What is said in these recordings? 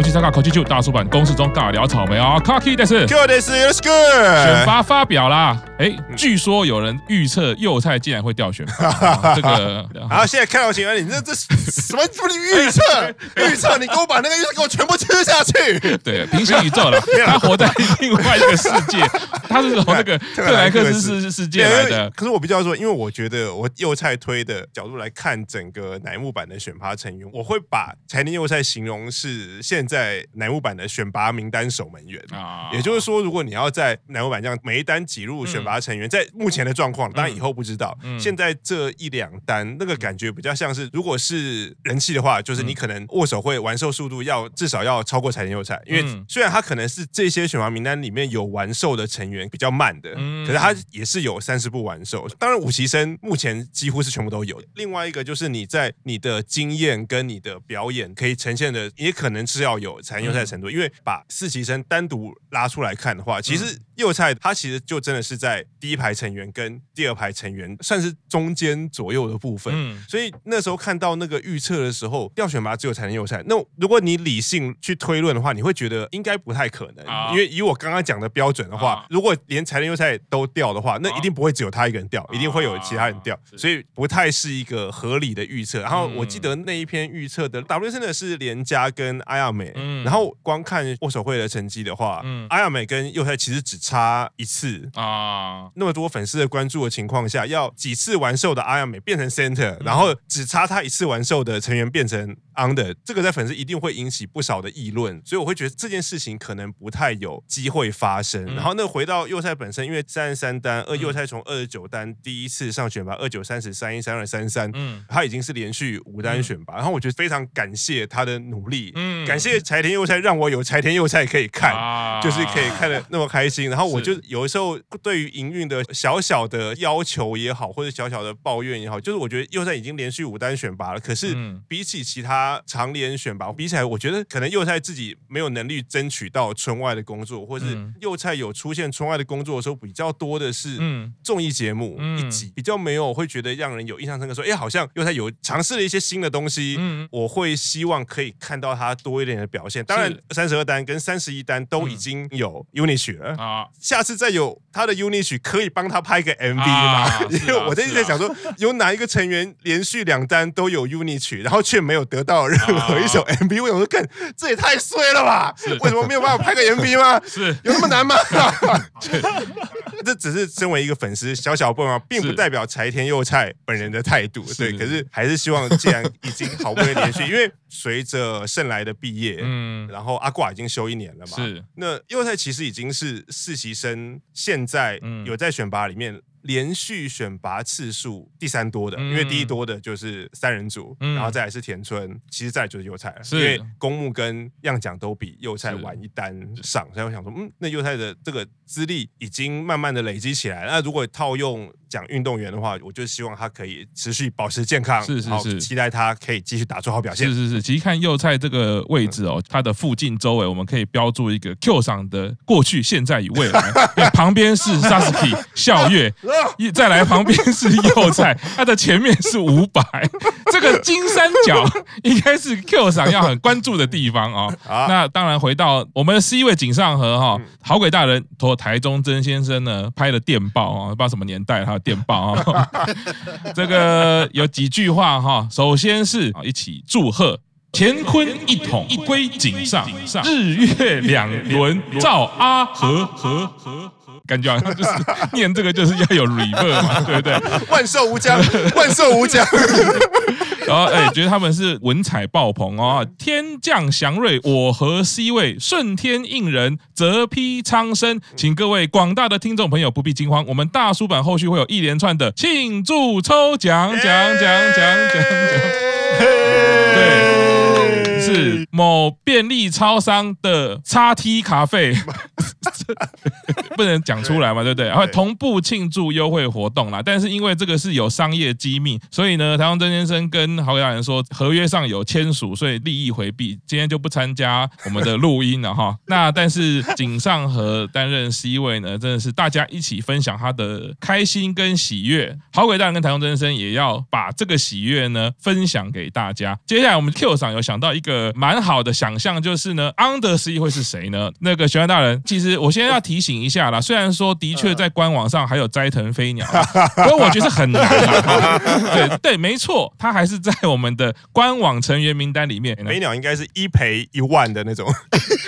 东，我去参加口气球大叔版公式中尬聊草莓啊！Cocky 但是，Q 的是，Let's go，选拔发表啦。哎，据说有人预测右菜竟然会掉选拔，这个。好，现在看到请问，你这这什么？什么？预测？预测？你给我把那个预测给我全部吃下去。对，平行宇宙了，他活在另外一个世界，他是从那个特莱克斯世世界的。可是我比较说，因为我觉得我幼菜推的角度来看整个乃木坂的选拔成员，我会把柴田幼菜形容是现在乃木坂的选拔名单守门员啊。也就是说，如果你要在乃木坂这样每一单挤入选拔。成员在目前的状况，当然以后不知道。现在这一两单，那个感觉比较像是，如果是人气的话，就是你可能握手会完售速度要至少要超过柴田佑菜，因为虽然他可能是这些选拔名单里面有完售的成员比较慢的，可是他也是有三十部完售。当然五期生目前几乎是全部都有。另外一个就是你在你的经验跟你的表演可以呈现的，也可能是要有柴田佑菜的程度。因为把四期生单独拉出来看的话，其实佑菜他其实就真的是在。第一排成员跟第二排成员算是中间左右的部分，嗯，所以那时候看到那个预测的时候，要选拔只有才能右菜。那如果你理性去推论的话，你会觉得应该不太可能，因为以我刚刚讲的标准的话，如果连柴田佑菜都掉的话，那一定不会只有他一个人掉，一定会有其他人掉，所以不太是一个合理的预测。然后我记得那一篇预测的 W 真的是连加跟阿亚美，嗯，然后光看握手会的成绩的话，嗯，阿亚美跟右菜其实只差一次。啊。那么多粉丝的关注的情况下，要几次完售的阿亚美变成 center，然后只差他一次完售的成员变成 under，这个在粉丝一定会引起不少的议论，所以我会觉得这件事情可能不太有机会发生。然后那回到幼菜本身，因为三十三单，二幼菜从二十九单第一次上选拔，二九三十三一三二三三，嗯，他已经是连续五单选拔，然后我觉得非常感谢他的努力，嗯，感谢柴田幼菜让我有柴田幼菜可以看，就是可以看的那么开心。然后我就有的时候对于营运的小小的要求也好，或者小小的抱怨也好，就是我觉得幼菜已经连续五单选拔了，可是比起其他常连选拔比起来，我觉得可能幼菜自己没有能力争取到村外的工作，或是幼菜有出现村外的工作的时候，比较多的是综艺节目一集，比较没有会觉得让人有印象深刻。说，哎，好像幼菜有尝试了一些新的东西，我会希望可以看到他多一点的表现。当然，三十二单跟三十一单都已经有 UNIT 了啊，下次再有他的 UNIT 可以。帮他拍个 MV 吗？因为 我在一直在想说，有哪一个成员连续两单都有 UNIT 曲，然后却没有得到任何一首 MV？我想说，看这也太衰了吧？为什么没有办法拍个 MV 吗？是有那么难吗？这只是身为一个粉丝小小不满，并不代表柴田佑菜本人的态度。对，可是还是希望，既然已经好不容易连续，因为随着胜来的毕业，嗯，然后阿挂已经休一年了嘛，是。那幼菜其实已经是实习生，现在有在选拔里面。连续选拔次数第三多的，因为第一多的就是三人组，然后再来是田村，其实再来就是幼菜了，因为公募跟样奖都比幼菜晚一单上，所以我想说，嗯，那幼菜的这个资历已经慢慢的累积起来。那如果套用讲运动员的话，我就希望他可以持续保持健康，是是是，期待他可以继续打出好表现。是是是，其实看右菜这个位置哦，它的附近周围我们可以标注一个 Q 赏的过去、现在与未来，旁边是 Sasuke 笑月。一再来旁边是右菜，它的前面是五百，这个金三角应该是 Q 赏要很关注的地方啊。那当然回到我们的 C 位井上和哈，好鬼大人托台中曾先生呢拍了电报啊，不知道什么年代他的电报啊，这个有几句话哈，首先是一起祝贺乾坤一统归井上，日月两轮照阿和和和。感觉好像就是念这个就是要有 reverb 嘛，对不对？万寿无疆，万寿无疆。然后哎，觉得他们是文采爆棚哦，天降祥瑞，我和 C 位顺天应人，泽披苍生，请各位广大的听众朋友不必惊慌，我们大叔版后续会有一连串的庆祝抽奖，奖奖奖奖奖，某便利超商的叉 T 卡费。不能讲出来嘛，对不对？然后同步庆祝优惠活动啦。但是因为这个是有商业机密，所以呢，台湾曾先生跟好友大人说合约上有签署，所以利益回避，今天就不参加我们的录音了哈。那但是井上和担任 C 位呢，真的是大家一起分享他的开心跟喜悦。好鬼大人跟台湾曾先生也要把这个喜悦呢分享给大家。接下来我们 Q 上有想到一个蛮好的想象，就是呢，Under C 会是谁呢？那个玄幻大人，其实我现在要提醒一下啦，虽然说的确在官网上还有斋藤飞鸟，不过我觉得很难。对对，没错，他还是在我们的官网成员名单里面。飞鸟应该是一赔一万的那种，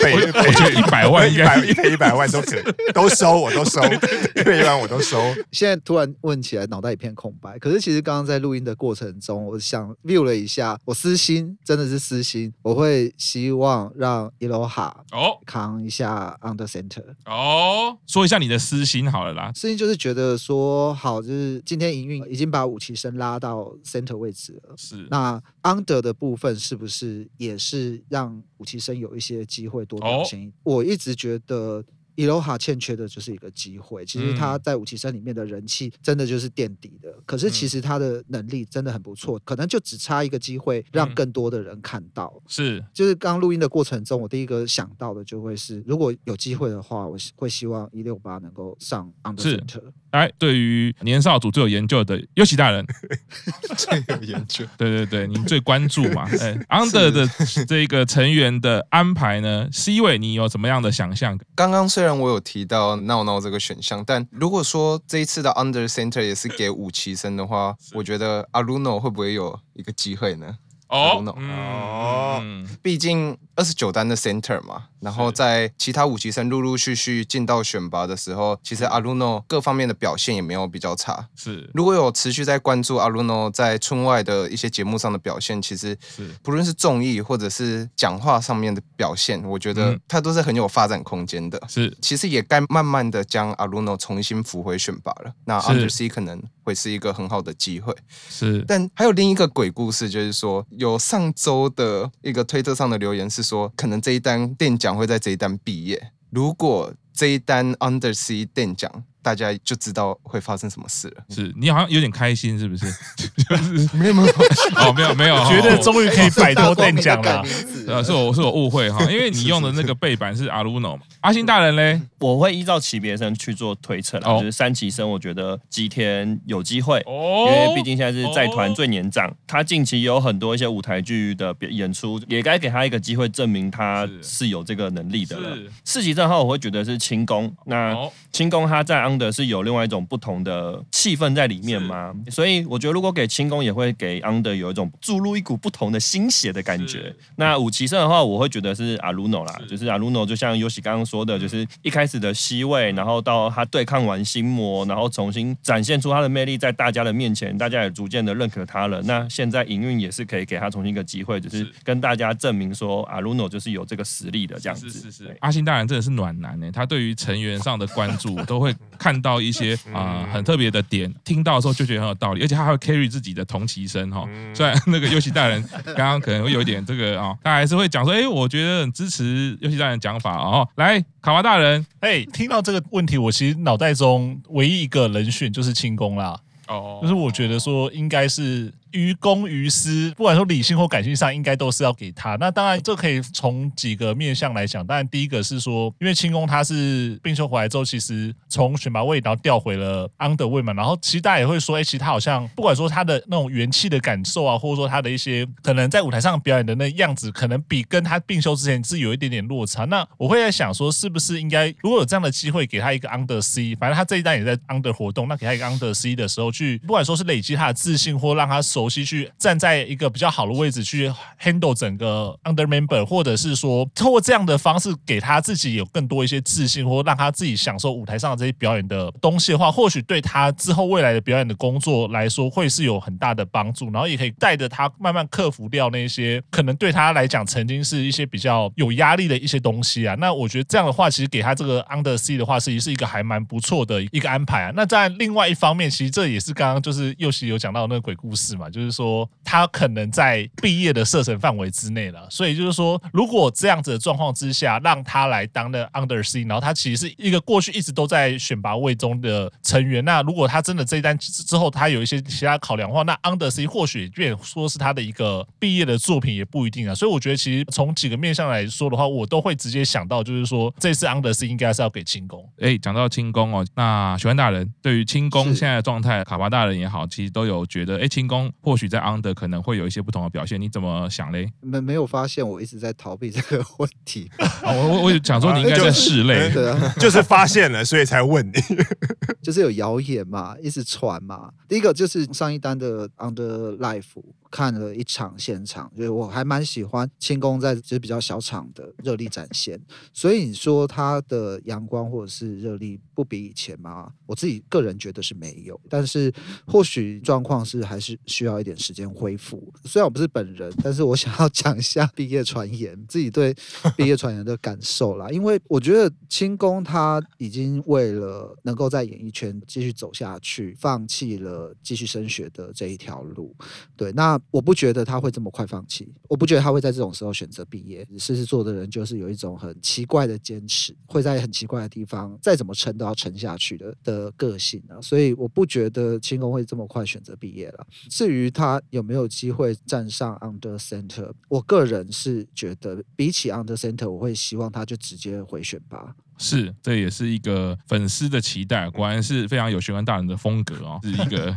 赔我觉得一百万，一百一赔一百万都可以，都收我都收，一赔一万我都收。现在突然问起来，脑袋一片空白。可是其实刚刚在录音的过程中，我想 view 了一下，我私心真的是私心，我会希望让伊罗哈哦扛一下 Under Center 哦，说一下你的私心好了啦。私心就是觉得说好，就是今天营运已经把武奇生拉到 Center 位置了，是那 Under 的部分是不是也是让武奇生有一些机会多表现？哦、我一直觉得。伊罗哈欠缺的就是一个机会。其实他在武器生里面的人气真的就是垫底的，可是其实他的能力真的很不错，可能就只差一个机会让更多的人看到。是，就是刚录音的过程中，我第一个想到的就会是，如果有机会的话，我会希望一六八能够上 Under Center。来，对于年少组最有研究的优喜大人，最有研究，对 对对，你最关注嘛？哎，Under 的这个成员的安排呢？C 位你有什么样的想象？刚刚虽然我有提到闹闹这个选项，但如果说这一次的 Under Center 也是给武崎生的话，我觉得 Aruno 会不会有一个机会呢？哦，哦，毕竟二十九单的 Center 嘛。然后在其他五级生陆陆续续进到选拔的时候，其实阿鲁诺各方面的表现也没有比较差。是，如果有持续在关注阿鲁诺在村外的一些节目上的表现，其实是不论是综艺或者是讲话上面的表现，我觉得他都是很有发展空间的。是，其实也该慢慢的将阿鲁诺重新扶回选拔了。那 Under C 可能会是一个很好的机会。是，但还有另一个鬼故事，就是说有上周的一个推特上的留言是说，可能这一单店奖。会在这一单毕业。如果这一单 undersea 店奖，大家就知道会发生什么事了。是你好像有点开心，是不是？就 是没有没有哦，没有没有，觉得终于可以摆脱电奖了。呃，是我是我误会哈，因为你用的那个背板是 Aruno 嘛。阿星大人嘞，我会依照级别生去做推测啦。就是三期生，我觉得吉田有机会，因为毕竟现在是在团最年长，他近期有很多一些舞台剧的演出，也该给他一个机会证明他是有这个能力的了。四级生的话，我会觉得是轻功。那清宫他在 under 是有另外一种不同的气氛在里面吗？所以我觉得如果给轻功，也会给 Under 有一种注入一股不同的心血的感觉。那武崎胜的话，我会觉得是 Aruno 啦，就是 Aruno 就像 Yoshi 刚刚说的，就是一开始的 C 位，然后到他对抗完心魔，然后重新展现出他的魅力，在大家的面前，大家也逐渐的认可他了。那现在营运也是可以给他重新一个机会，就是跟大家证明说 Aruno 就是有这个实力的这样子。是是是，阿星大人真的是暖男呢，他对于成员上的关注都会。看到一些 啊、呃、很特别的点，听到的时候就觉得很有道理，而且他还会 carry 自己的同期生哈。虽然那个游戏大人刚刚可能会有一点这个啊，他还是会讲说，哎，我觉得很支持游戏大人讲法哦。来，卡娃大人，哎，听到这个问题，我其实脑袋中唯一一个人选就是清宫啦。哦，就是我觉得说应该是。于公于私，不管说理性或感性上，应该都是要给他。那当然，这可以从几个面向来讲。当然，第一个是说，因为清宫他是病休回来之后，其实从选拔位然后调回了 Under 位嘛。然后其实大家也会说，哎，其实他好像不管说他的那种元气的感受啊，或者说他的一些可能在舞台上表演的那样子，可能比跟他病休之前是有一点点落差。那我会在想说，是不是应该如果有这样的机会，给他一个 Under C，反正他这一单也在 Under 活动，那给他一个 Under C 的时候，去不管说是累积他的自信，或让他手。熟悉去站在一个比较好的位置去 handle 整个 under member，或者是说通过这样的方式给他自己有更多一些自信，或让他自己享受舞台上的这些表演的东西的话，或许对他之后未来的表演的工作来说会是有很大的帮助，然后也可以带着他慢慢克服掉那些可能对他来讲曾经是一些比较有压力的一些东西啊。那我觉得这样的话，其实给他这个 under sea 的话，实际是一个还蛮不错的一个安排啊。那在另外一方面，其实这也是刚刚就是又是有讲到那个鬼故事嘛。就是说他可能在毕业的射程范围之内了。所以就是说，如果这样子的状况之下，让他来当的 Under C，然后他其实是一个过去一直都在选拔位中的成员。那如果他真的这一单之后，他有一些其他考量的话，那 Under C 或许便说是他的一个毕业的作品也不一定啊。所以我觉得，其实从几个面向来说的话，我都会直接想到，就是说这次 Under C 应该是要给轻功。哎，讲到轻功哦，那许愿大人对于轻功现在的状态，卡巴大人也好，其实都有觉得，哎，清宫或许在 Under 可能会有一些不同的表现，你怎么想嘞？没没有发现我一直在逃避这个问题？我我我想说你应该在室内，对啊，就是发现了，所以才问你，就是有谣言嘛，一直传嘛。第一个就是上一单的 Under Life。看了一场现场，就是我还蛮喜欢轻功在就是比较小场的热力展现，所以你说他的阳光或者是热力不比以前吗？我自己个人觉得是没有，但是或许状况是还是需要一点时间恢复。虽然我不是本人，但是我想要讲一下毕业传言，自己对毕业传言的感受啦。因为我觉得轻功他已经为了能够在演艺圈继续走下去，放弃了继续升学的这一条路。对，那。我不觉得他会这么快放弃，我不觉得他会在这种时候选择毕业。狮子座的人就是有一种很奇怪的坚持，会在很奇怪的地方再怎么撑都要撑下去的的个性啊，所以我不觉得清宫会这么快选择毕业了。至于他有没有机会站上 Under Center，我个人是觉得比起 Under Center，我会希望他就直接回选拔。是，这也是一个粉丝的期待，果然是非常有玄关大人的风格哦，是一个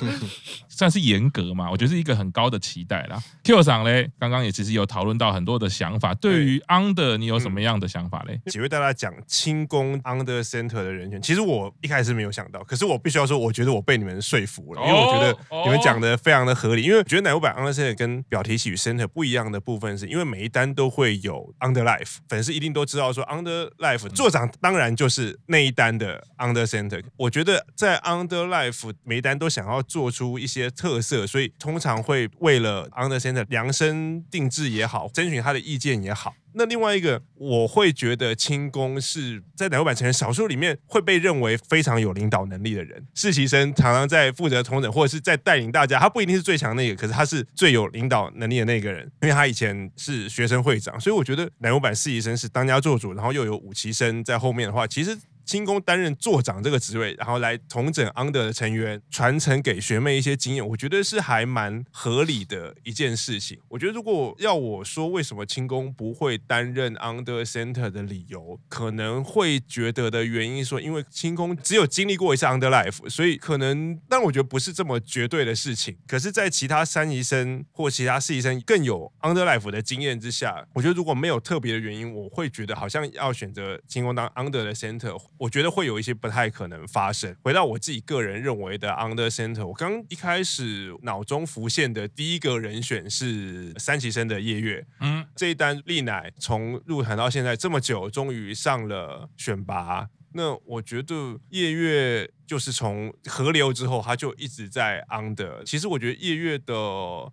算是严格嘛，我觉得是一个很高的期待啦。Q 赏嘞，刚刚也其实有讨论到很多的想法，对于 Under 你有什么样的想法嘞？几位大家讲轻功 Under Center 的人选，其实我一开始没有想到，可是我必须要说，我觉得我被你们说服了，因为我觉得你们讲的非常的合理，因为我觉得奶油版 Under Center 跟表题系与 Center 不一样的部分，是因为每一单都会有 Under Life，粉丝一定都知道说 Under Life。座长当然就是那一单的 Under Center，我觉得在 Under Life 每一单都想要做出一些特色，所以通常会为了 Under Center 量身定制也好，征询他的意见也好。那另外一个，我会觉得清宫是在奶油版成员少数里面会被认为非常有领导能力的人。实习生常常在负责统整或者是在带领大家，他不一定是最强那个，可是他是最有领导能力的那个人，因为他以前是学生会长，所以我觉得奶油版实习生是当家做主，然后又有五旗生在后面的话，其实。清宫担任座长这个职位，然后来统整 Under 的成员，传承给学妹一些经验，我觉得是还蛮合理的一件事情。我觉得如果要我说为什么清宫不会担任 Under Center 的理由，可能会觉得的原因说，因为清宫只有经历过一次 Under Life，所以可能，但我觉得不是这么绝对的事情。可是，在其他三期生或其他四期生更有 Under Life 的经验之下，我觉得如果没有特别的原因，我会觉得好像要选择清宫当 Under 的 Center。我觉得会有一些不太可能发生。回到我自己个人认为的 Under Center，我刚一开始脑中浮现的第一个人选是三期生的夜月。嗯，这一单丽乃从入团到现在这么久，终于上了选拔。那我觉得夜月。就是从河流之后，他就一直在 Under。其实我觉得夜月的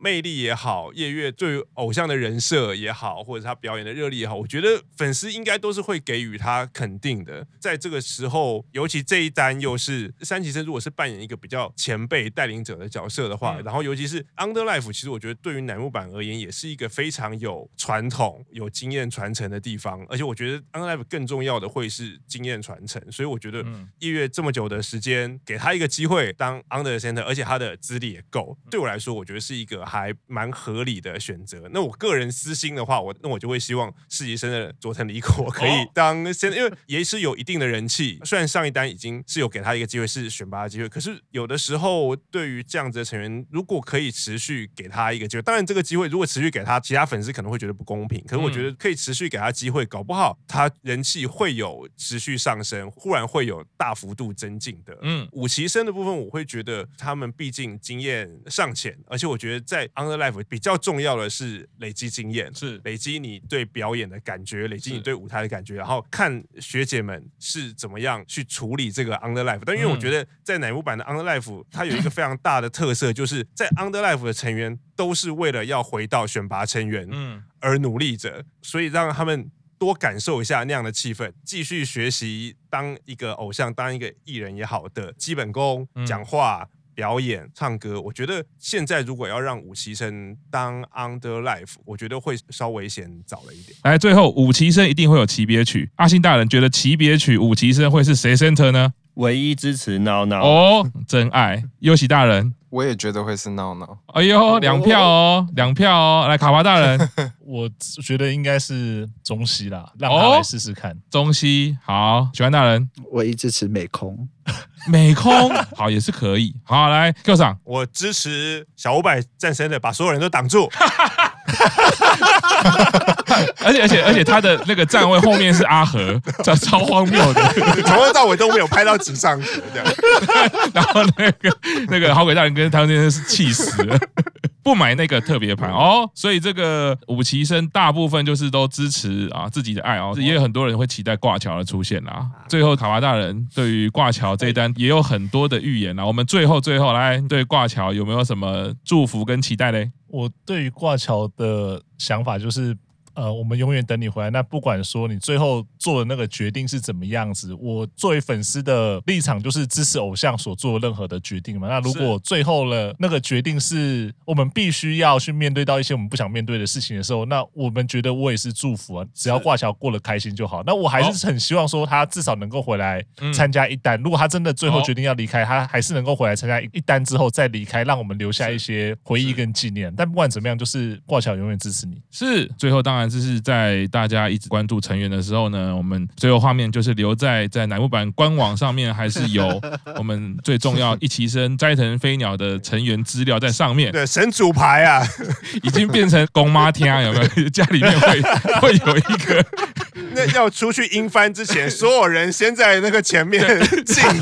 魅力也好，夜月对于偶像的人设也好，或者他表演的热力也好，我觉得粉丝应该都是会给予他肯定的。在这个时候，尤其这一单又是三崎生，如果是扮演一个比较前辈带领者的角色的话，嗯、然后尤其是 Under Life，其实我觉得对于乃木坂而言，也是一个非常有传统、有经验传承的地方。而且我觉得 Under Life 更重要的会是经验传承，所以我觉得一月这么久的时间。给他一个机会当 Under Center，而且他的资历也够，对我来说，我觉得是一个还蛮合理的选择。那我个人私心的话，我那我就会希望实习生的佐藤梨果可以当 Center，因为也是有一定的人气。虽然上一单已经是有给他一个机会是选拔的机会，可是有的时候对于这样子的成员，如果可以持续给他一个机会，当然这个机会如果持续给他，其他粉丝可能会觉得不公平。可是我觉得可以持续给他机会，搞不好他人气会有持续上升，忽然会有大幅度增进的。嗯，五期生的部分，我会觉得他们毕竟经验尚浅，而且我觉得在 Under Life 比较重要的是累积经验，是累积你对表演的感觉，累积你对舞台的感觉，然后看学姐们是怎么样去处理这个 Under Life。但因为我觉得在乃木坂的 Under Life，它有一个非常大的特色，就是在 Under Life 的成员都是为了要回到选拔成员，嗯，而努力着，所以让他们。多感受一下那样的气氛，继续学习当一个偶像、当一个艺人也好的基本功、讲话、表演、唱歌，我觉得现在如果要让武其生当 Under Life，我觉得会稍微显早了一点。来，最后武其生一定会有级别曲。阿信大人觉得级别曲武其生会是谁 center 呢？唯一支持闹闹哦，真爱。优喜大人，我也觉得会是闹闹。哎呦，两票哦，两票哦。来，卡巴大人，我觉得应该是中西啦，让他来试试看。中西好，喜欢大人，唯一支持美空，美空 好也是可以。好，来 Q 长，我支持小五百战神的，把所有人都挡住。而且而且而且他的那个站位后面是阿和，这超荒谬的，从头到尾都没有拍到纸上去这样。然后那个那个好鬼大人跟汤先生是气死了，不买那个特别盘哦。所以这个五旗生大部分就是都支持啊自己的爱哦，也有很多人会期待挂桥的出现啦。最后卡巴大人对于挂桥这一单也有很多的预言啦。我们最后最后来对挂桥有没有什么祝福跟期待嘞？我对于挂桥的想法就是。呃，我们永远等你回来。那不管说你最后做的那个决定是怎么样子，我作为粉丝的立场就是支持偶像所做的任何的决定嘛。那如果最后了那个决定是我们必须要去面对到一些我们不想面对的事情的时候，那我们觉得我也是祝福啊，只要挂桥过得开心就好。那我还是很希望说他至少能够回来参加一单。如果他真的最后决定要离开，他还是能够回来参加一单之后再离开，让我们留下一些回忆跟纪念。但不管怎么样，就是挂桥永远支持你。是最后当然。这是在大家一直关注成员的时候呢，我们最后画面就是留在在乃木坂官网上面，还是有 我们最重要一齐生斋藤飞鸟的成员资料在上面。对，神主牌啊，已经变成公妈天啊，有没有？家里面会 会有一个。那要出去英翻之前，所有人先在那个前面敬礼，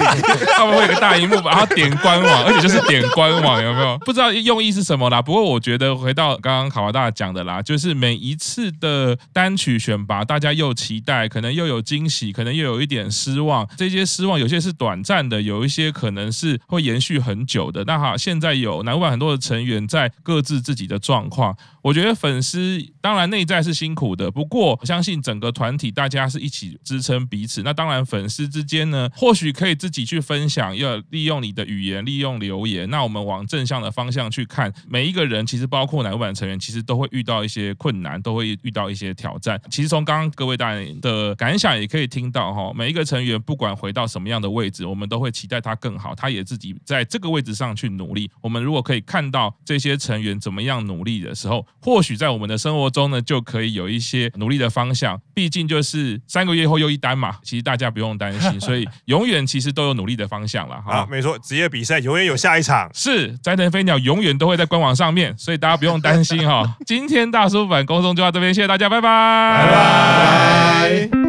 他们会有个大荧幕，然后点官网，而且就是点官网，有没有？不知道用意是什么啦。不过我觉得回到刚刚卡瓦大讲的啦，就是每一次的单曲选拔，大家又期待，可能又有惊喜，可能又有一点失望。这些失望有些是短暂的，有一些可能是会延续很久的。那好，现在有难怪很多的成员在各自自己的状况，我觉得粉丝当然内在是辛苦的，不过我相信整个团体大家是一起支撑彼此。那当然粉丝之间呢，或许可以自己去分享，要利用你的语言，利用留言。那我们往正向的方向去看，每一个人其实包括乃木坂成员，其实都会遇到一些困难，都会遇到一些挑战。其实从刚刚各位大人的感想也可以听到哈，每一个成员不管回到什么样的位置，我们都会期待他更好，他也自己在这个位置上去努力。我们如果可以看到这些成员怎么样努力的时候，或许在我们的生活中呢，就可以有一些努力的方向。毕竟就是三个月后又一单嘛，其实大家不用担心，所以永远其实都有努力的方向了。哈，没错，职业比赛永远有下一场。是斋藤飞鸟永远都会在官网上面，所以大家不用担心哈。今天大叔版公众就到这边，谢谢大家，拜拜。拜拜。